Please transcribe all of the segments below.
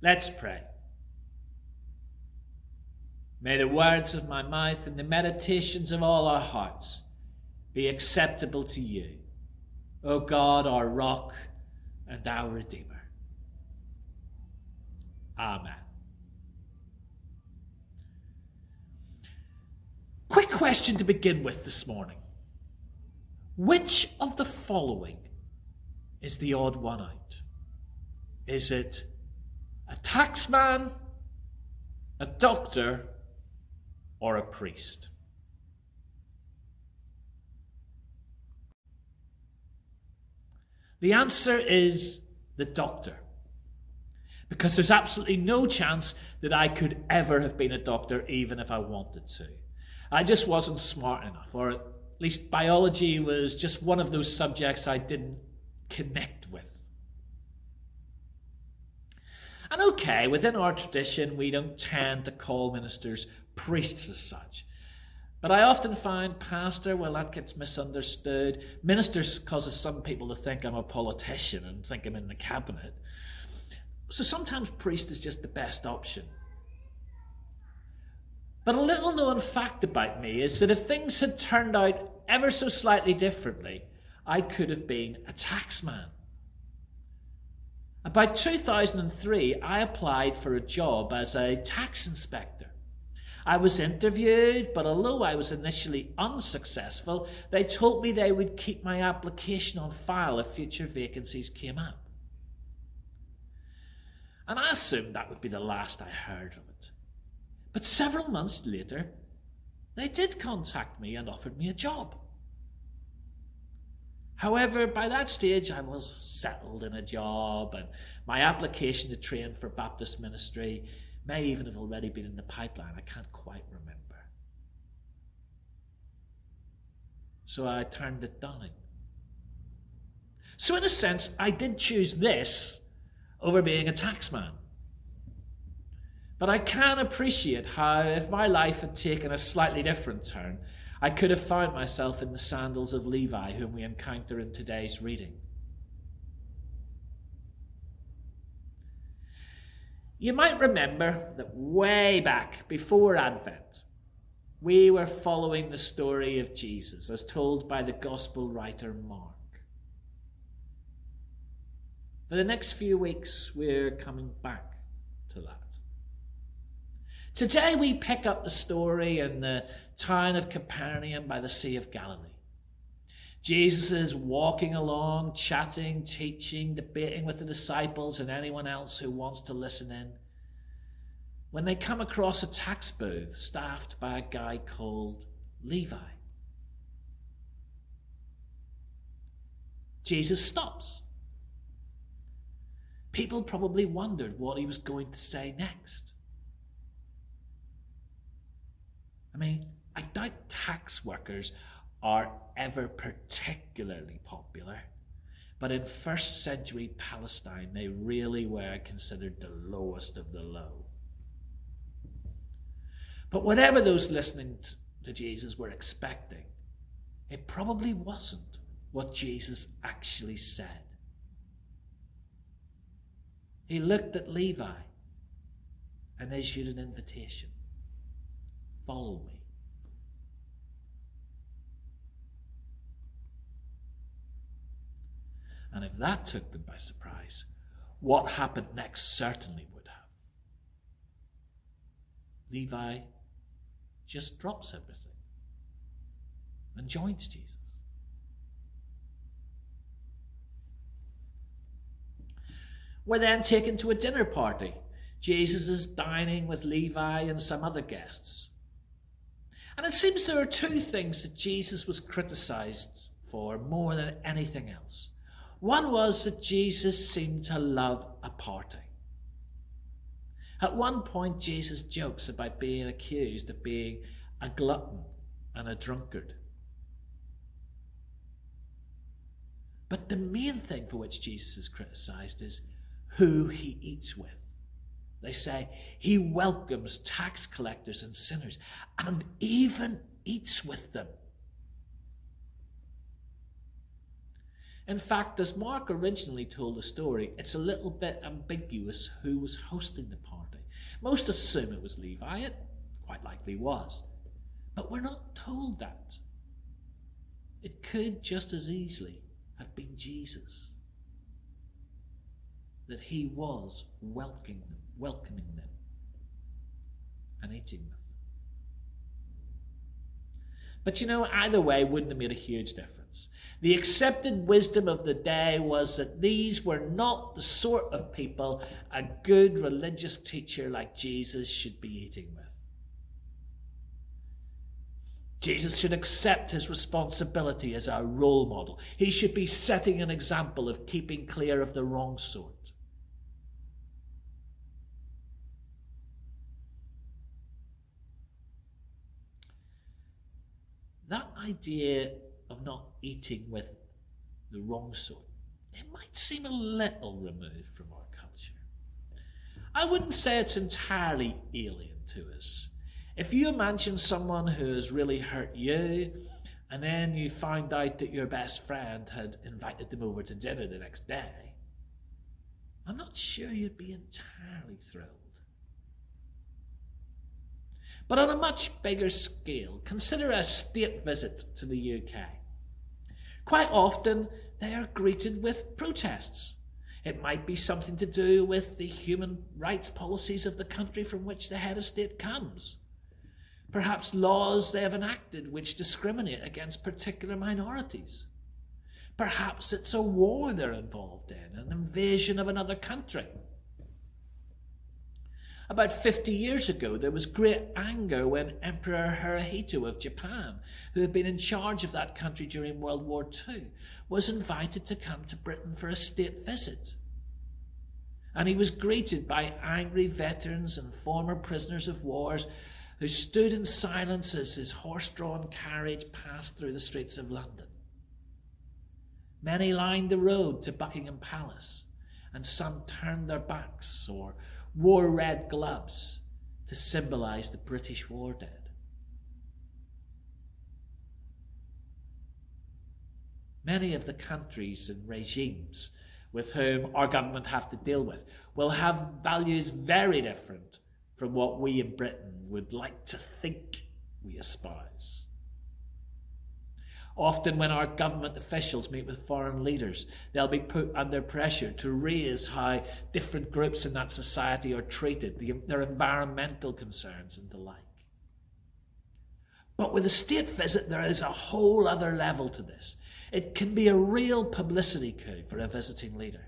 Let's pray. May the words of my mouth and the meditations of all our hearts be acceptable to you, O God, our rock and our Redeemer. Amen. Quick question to begin with this morning. Which of the following is the odd one out? Is it a taxman, a doctor, or a priest? The answer is the doctor. Because there's absolutely no chance that I could ever have been a doctor, even if I wanted to. I just wasn't smart enough, or at least biology was just one of those subjects I didn't connect with. And okay, within our tradition, we don't tend to call ministers priests as such. But I often find pastor, well, that gets misunderstood. Ministers causes some people to think I'm a politician and think I'm in the cabinet. So sometimes priest is just the best option. But a little known fact about me is that if things had turned out ever so slightly differently, I could have been a taxman. About 2003, I applied for a job as a tax inspector. I was interviewed, but although I was initially unsuccessful, they told me they would keep my application on file if future vacancies came up. And I assumed that would be the last I heard of it. But several months later, they did contact me and offered me a job. However, by that stage, I was settled in a job, and my application to train for Baptist ministry may even have already been in the pipeline. I can't quite remember. So I turned it down. So, in a sense, I did choose this over being a taxman. But I can appreciate how, if my life had taken a slightly different turn, I could have found myself in the sandals of Levi, whom we encounter in today's reading. You might remember that way back before Advent, we were following the story of Jesus as told by the Gospel writer Mark. For the next few weeks, we're coming back to that. Today, we pick up the story in the town of Capernaum by the Sea of Galilee. Jesus is walking along, chatting, teaching, debating with the disciples and anyone else who wants to listen in. When they come across a tax booth staffed by a guy called Levi, Jesus stops. People probably wondered what he was going to say next. I mean, I doubt tax workers are ever particularly popular. But in first century Palestine, they really were considered the lowest of the low. But whatever those listening to Jesus were expecting, it probably wasn't what Jesus actually said. He looked at Levi and issued an invitation Follow me. And if that took them by surprise, what happened next certainly would have. Levi just drops everything and joins Jesus. We're then taken to a dinner party. Jesus is dining with Levi and some other guests. And it seems there are two things that Jesus was criticized for more than anything else. One was that Jesus seemed to love a party. At one point, Jesus jokes about being accused of being a glutton and a drunkard. But the main thing for which Jesus is criticized is who he eats with. They say he welcomes tax collectors and sinners and even eats with them. In fact, as Mark originally told the story, it's a little bit ambiguous who was hosting the party. Most assume it was Levi, it quite likely was. But we're not told that. It could just as easily have been Jesus. That he was welcoming them, welcoming them and eating with them. But you know, either way wouldn't have made a huge difference. The accepted wisdom of the day was that these were not the sort of people a good religious teacher like Jesus should be eating with. Jesus should accept his responsibility as our role model. He should be setting an example of keeping clear of the wrong sort. That idea of not eating with the wrong sort, it might seem a little removed from our culture. I wouldn't say it's entirely alien to us. If you imagine someone who has really hurt you, and then you find out that your best friend had invited them over to dinner the next day, I'm not sure you'd be entirely thrilled. But on a much bigger scale, consider a state visit to the UK. Quite often, they are greeted with protests. It might be something to do with the human rights policies of the country from which the head of state comes perhaps laws they have enacted which discriminate against particular minorities. Perhaps it's a war they're involved in, an invasion of another country. About 50 years ago, there was great anger when Emperor Hirohito of Japan, who had been in charge of that country during World War II, was invited to come to Britain for a state visit. And he was greeted by angry veterans and former prisoners of wars who stood in silence as his horse drawn carriage passed through the streets of London. Many lined the road to Buckingham Palace, and some turned their backs or wore red gloves to symbolize the British war dead. Many of the countries and regimes with whom our government have to deal with will have values very different from what we in Britain would like to think we espouse. Often, when our government officials meet with foreign leaders, they'll be put under pressure to raise how different groups in that society are treated, their environmental concerns, and the like. But with a state visit, there is a whole other level to this. It can be a real publicity coup for a visiting leader.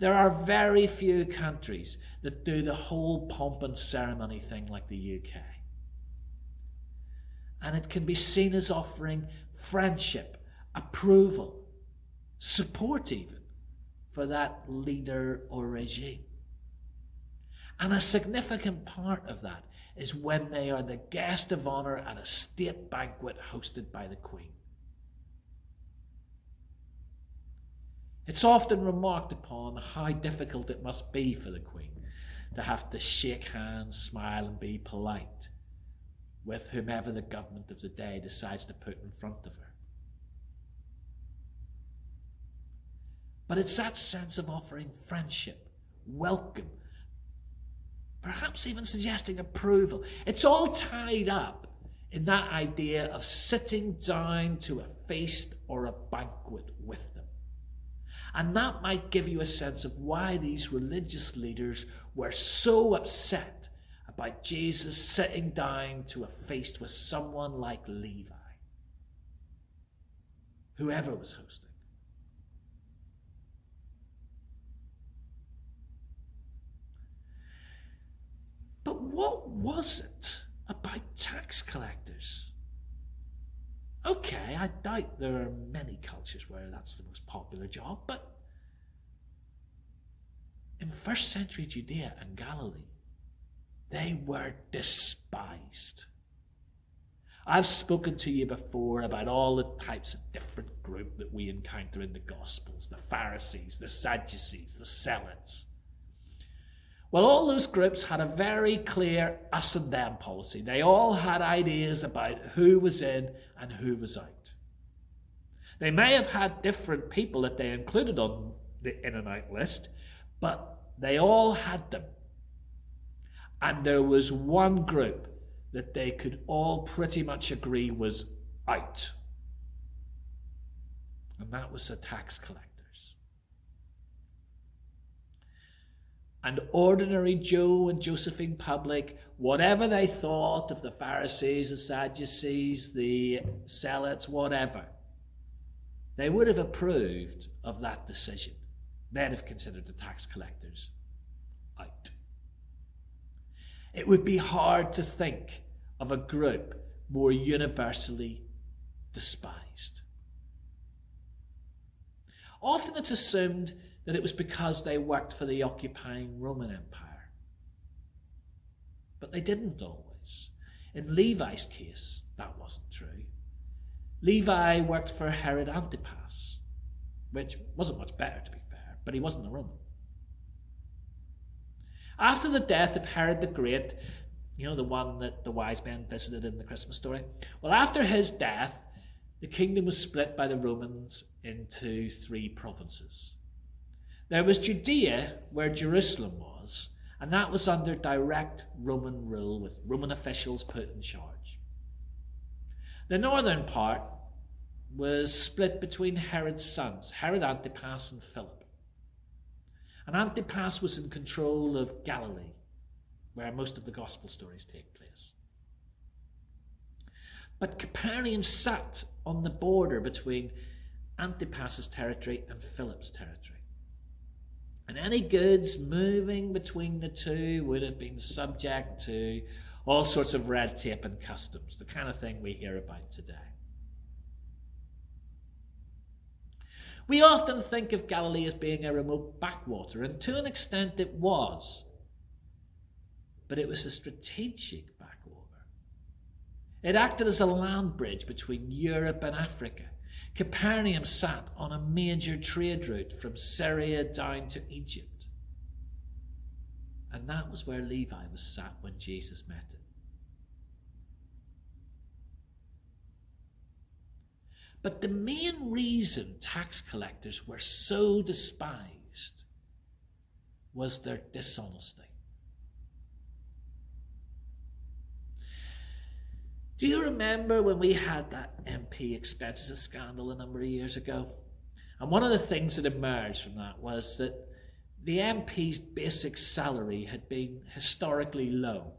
There are very few countries that do the whole pomp and ceremony thing like the UK. And it can be seen as offering friendship, approval, support, even for that leader or regime. And a significant part of that is when they are the guest of honour at a state banquet hosted by the Queen. It's often remarked upon how difficult it must be for the Queen to have to shake hands, smile, and be polite with whomever the government of the day decides to put in front of her. But it's that sense of offering friendship, welcome, perhaps even suggesting approval. It's all tied up in that idea of sitting down to a feast or a banquet with them. And that might give you a sense of why these religious leaders were so upset about Jesus sitting down to a feast with someone like Levi, whoever was hosting. But what was it about tax collectors? Okay, I doubt there are many cultures where that's the most popular job, but in first century Judea and Galilee, they were despised. I've spoken to you before about all the types of different group that we encounter in the Gospels the Pharisees, the Sadducees, the Zealots. Well, all those groups had a very clear us and them policy. They all had ideas about who was in and who was out. They may have had different people that they included on the in and out list, but they all had them. And there was one group that they could all pretty much agree was out. And that was the tax collectors. And ordinary Joe and Josephine public, whatever they thought of the Pharisees, the Sadducees, the Zealots, whatever, they would have approved of that decision. They'd have considered the tax collectors out. It would be hard to think of a group more universally despised. Often it's assumed that it was because they worked for the occupying Roman Empire. But they didn't always. In Levi's case, that wasn't true. Levi worked for Herod Antipas, which wasn't much better, to be fair, but he wasn't a Roman. After the death of Herod the Great, you know, the one that the wise men visited in the Christmas story? Well, after his death, the kingdom was split by the Romans into three provinces. There was Judea, where Jerusalem was, and that was under direct Roman rule with Roman officials put in charge. The northern part was split between Herod's sons, Herod Antipas and Philip. And Antipas was in control of Galilee, where most of the gospel stories take place. But Capernaum sat on the border between Antipas's territory and Philip's territory. And any goods moving between the two would have been subject to all sorts of red tape and customs, the kind of thing we hear about today. We often think of Galilee as being a remote backwater, and to an extent it was. But it was a strategic backwater. It acted as a land bridge between Europe and Africa. Capernaum sat on a major trade route from Syria down to Egypt. And that was where Levi was sat when Jesus met him. But the main reason tax collectors were so despised was their dishonesty. Do you remember when we had that MP expenses scandal a number of years ago? And one of the things that emerged from that was that the MP's basic salary had been historically low,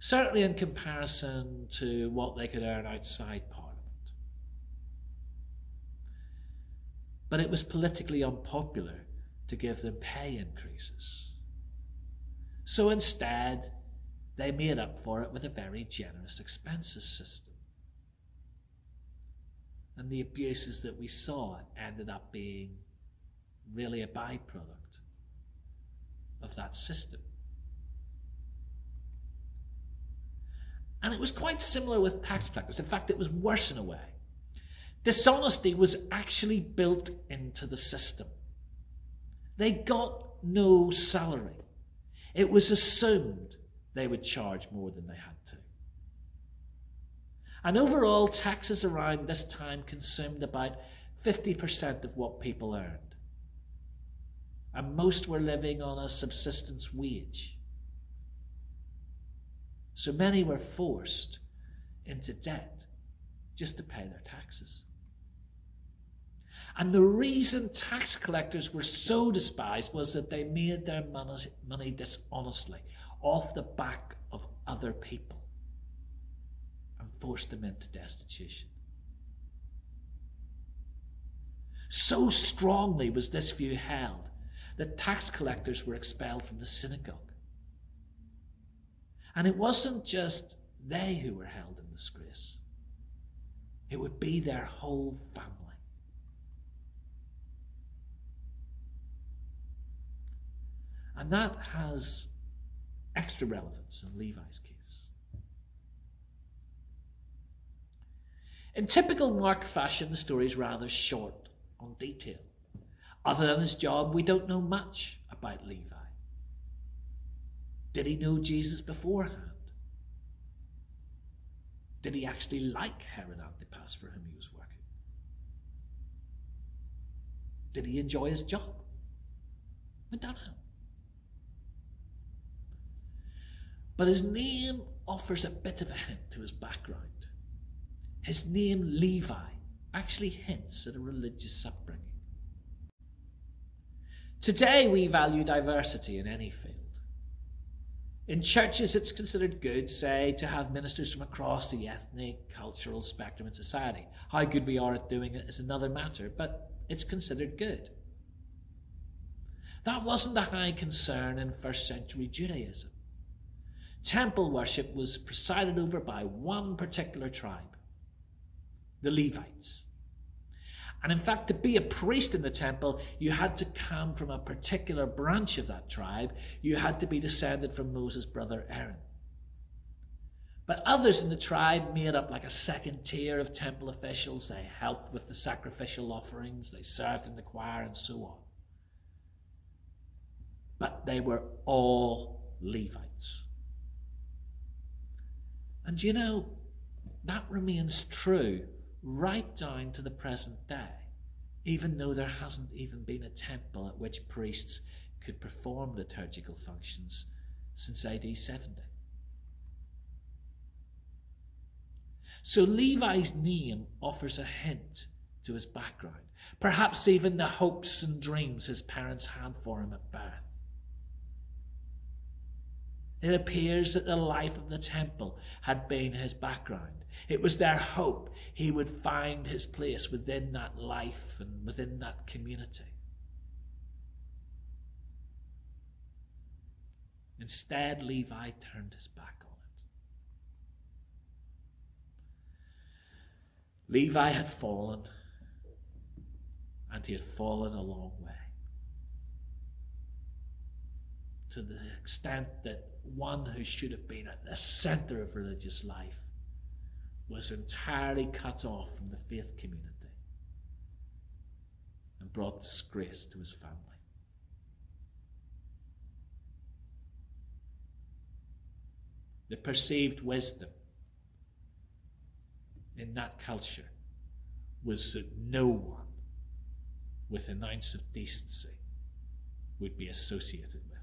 certainly in comparison to what they could earn outside Parliament. But it was politically unpopular to give them pay increases. So instead, they made up for it with a very generous expenses system. And the abuses that we saw ended up being really a byproduct of that system. And it was quite similar with tax collectors. In fact, it was worse in a way. Dishonesty was actually built into the system. They got no salary. It was assumed they would charge more than they had to. And overall, taxes around this time consumed about 50% of what people earned. And most were living on a subsistence wage. So many were forced into debt just to pay their taxes. And the reason tax collectors were so despised was that they made their money dishonestly, off the back of other people, and forced them into destitution. So strongly was this view held that tax collectors were expelled from the synagogue. And it wasn't just they who were held in disgrace, it would be their whole family. And that has extra relevance in Levi's case. In typical Mark fashion, the story is rather short on detail. Other than his job, we don't know much about Levi. Did he know Jesus beforehand? Did he actually like Herod Antipas for whom he was working? Did he enjoy his job? I don't know. But his name offers a bit of a hint to his background. His name, Levi, actually hints at a religious upbringing. Today, we value diversity in any field. In churches, it's considered good, say, to have ministers from across the ethnic, cultural spectrum in society. How good we are at doing it is another matter, but it's considered good. That wasn't a high concern in first century Judaism. Temple worship was presided over by one particular tribe, the Levites. And in fact, to be a priest in the temple, you had to come from a particular branch of that tribe. You had to be descended from Moses' brother Aaron. But others in the tribe made up like a second tier of temple officials. They helped with the sacrificial offerings, they served in the choir, and so on. But they were all Levites. And you know, that remains true right down to the present day, even though there hasn't even been a temple at which priests could perform liturgical functions since AD 70. So Levi's name offers a hint to his background, perhaps even the hopes and dreams his parents had for him at birth. It appears that the life of the temple had been his background. It was their hope he would find his place within that life and within that community. Instead, Levi turned his back on it. Levi had fallen, and he had fallen a long way. To the extent that one who should have been at the center of religious life was entirely cut off from the faith community and brought disgrace to his family. The perceived wisdom in that culture was that no one with an ounce of decency would be associated with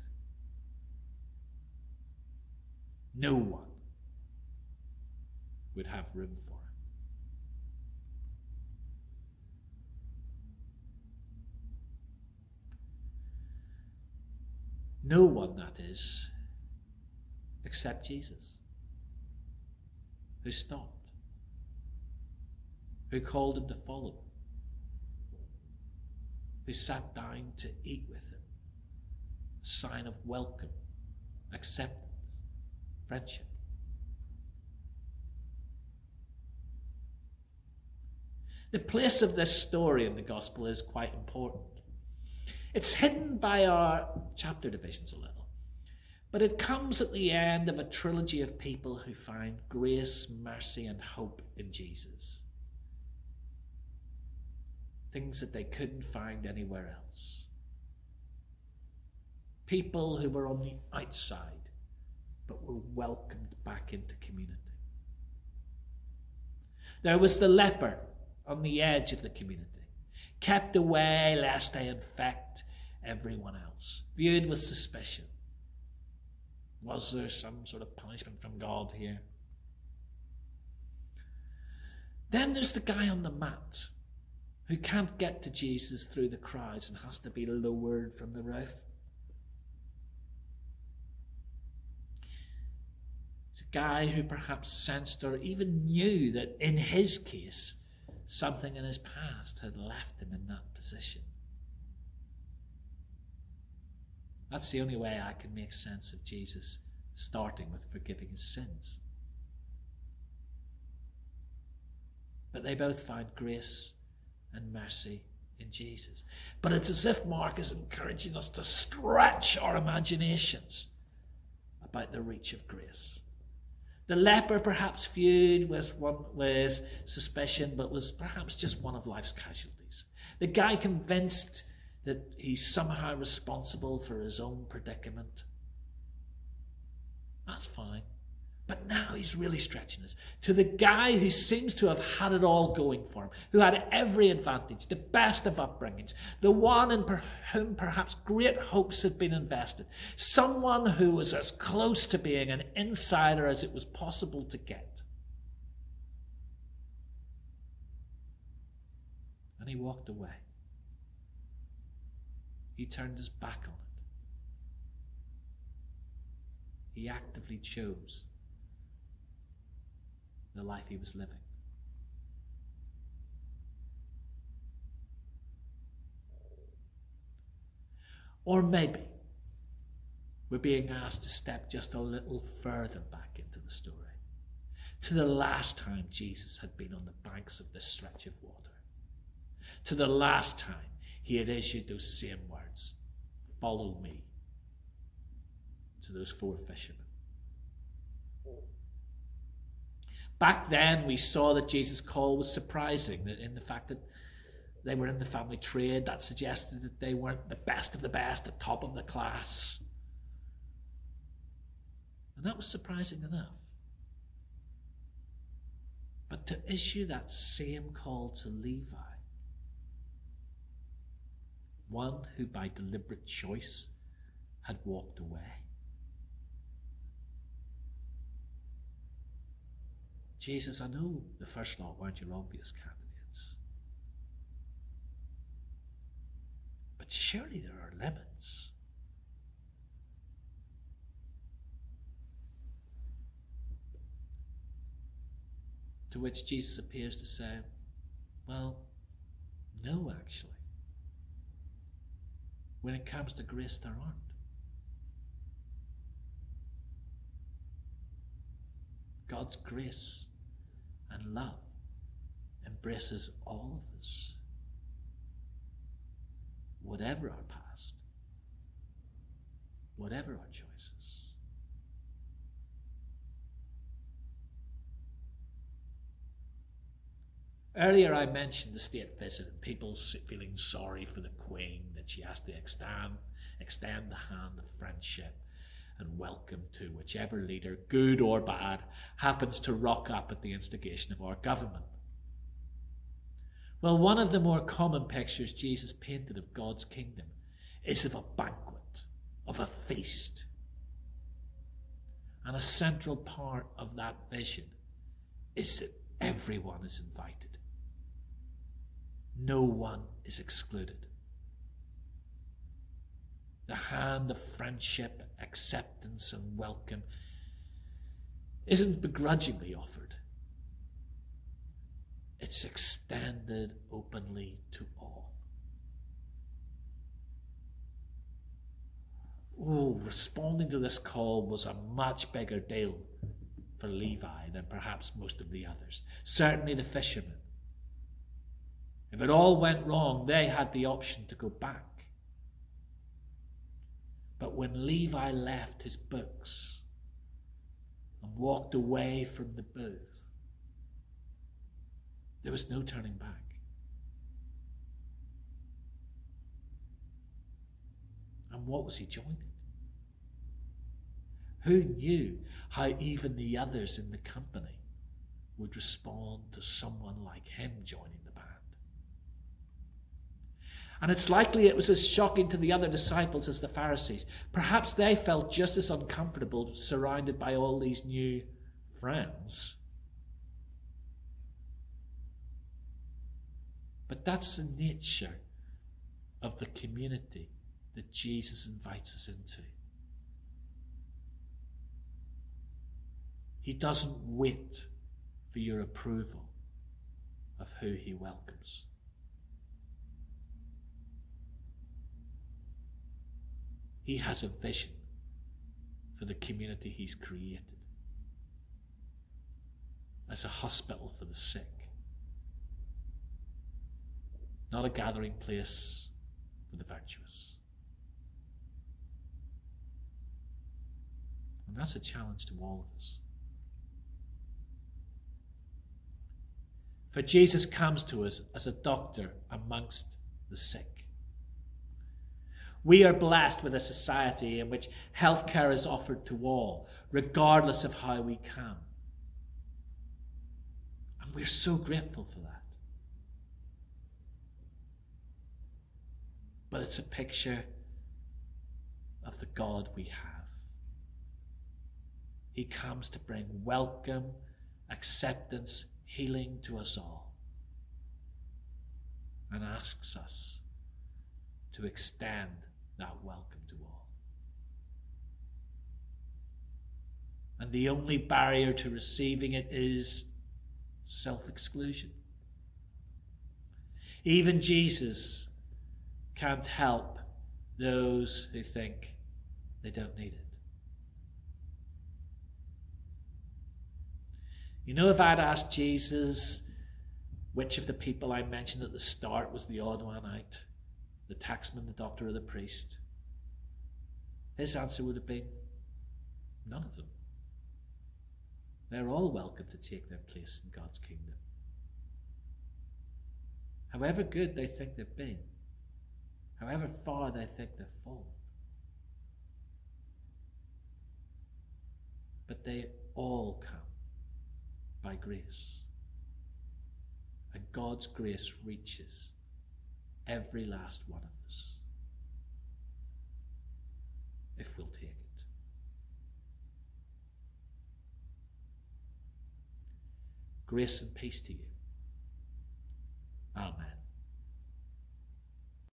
No one would have room for him. No one, that is, except Jesus, who stopped, who called him to follow, who sat down to eat with him, a sign of welcome, acceptance friendship. The place of this story in the gospel is quite important. It's hidden by our chapter divisions a little, but it comes at the end of a trilogy of people who find grace, mercy, and hope in Jesus. Things that they couldn't find anywhere else. People who were on the outside but were welcomed back into community. There was the leper on the edge of the community, kept away lest they infect everyone else, viewed with suspicion. Was there some sort of punishment from God here? Then there's the guy on the mat who can't get to Jesus through the crowds and has to be lowered from the roof. It's a guy who perhaps sensed or even knew that in his case, something in his past had left him in that position. That's the only way I can make sense of Jesus starting with forgiving his sins. But they both find grace and mercy in Jesus. But it's as if Mark is encouraging us to stretch our imaginations about the reach of grace. The leper perhaps viewed with, one, with suspicion, but was perhaps just one of life's casualties. The guy convinced that he's somehow responsible for his own predicament. That's fine. But now he's really stretching us to the guy who seems to have had it all going for him, who had every advantage, the best of upbringings, the one in per- whom perhaps great hopes had been invested, someone who was as close to being an insider as it was possible to get. And he walked away. He turned his back on it. He actively chose the life he was living. Or maybe we're being asked to step just a little further back into the story to the last time Jesus had been on the banks of this stretch of water, to the last time he had issued those same words Follow me to those four fishermen. Back then, we saw that Jesus' call was surprising in the fact that they were in the family trade. That suggested that they weren't the best of the best, the top of the class. And that was surprising enough. But to issue that same call to Levi, one who by deliberate choice had walked away, Jesus, I know the first lot weren't your obvious candidates. But surely there are limits. To which Jesus appears to say, Well, no, actually. When it comes to grace, there aren't. God's grace and love embraces all of us, whatever our past, whatever our choices. Earlier, I mentioned the state visit and people feeling sorry for the Queen that she has to extend, extend the hand of friendship and welcome to whichever leader, good or bad, happens to rock up at the instigation of our government. Well, one of the more common pictures Jesus painted of God's kingdom is of a banquet, of a feast. And a central part of that vision is that everyone is invited. No one is excluded the hand of friendship, acceptance, and welcome isn't begrudgingly offered. It's extended openly to all. Oh, responding to this call was a much bigger deal for Levi than perhaps most of the others. Certainly the fishermen. If it all went wrong, they had the option to go back. But when Levi left his books and walked away from the booth, there was no turning back. And what was he joining? Who knew how even the others in the company would respond to someone like him joining the? And it's likely it was as shocking to the other disciples as the Pharisees. Perhaps they felt just as uncomfortable surrounded by all these new friends. But that's the nature of the community that Jesus invites us into. He doesn't wait for your approval of who he welcomes. He has a vision for the community he's created as a hospital for the sick, not a gathering place for the virtuous. And that's a challenge to all of us. For Jesus comes to us as a doctor amongst the sick We are blessed with a society in which healthcare is offered to all, regardless of how we come. And we're so grateful for that. But it's a picture of the God we have. He comes to bring welcome, acceptance, healing to us all, and asks us to extend that welcome to all. And the only barrier to receiving it is self exclusion. Even Jesus can't help those who think they don't need it. You know, if I'd asked Jesus which of the people I mentioned at the start was the odd one out, the taxman, the doctor, or the priest, his answer would have been none of them. They're all welcome to take their place in God's kingdom. However good they think they've been, however far they think they've fallen. But they all come by grace. And God's grace reaches every last one of us if we'll take it. Grace and peace to you. Amen.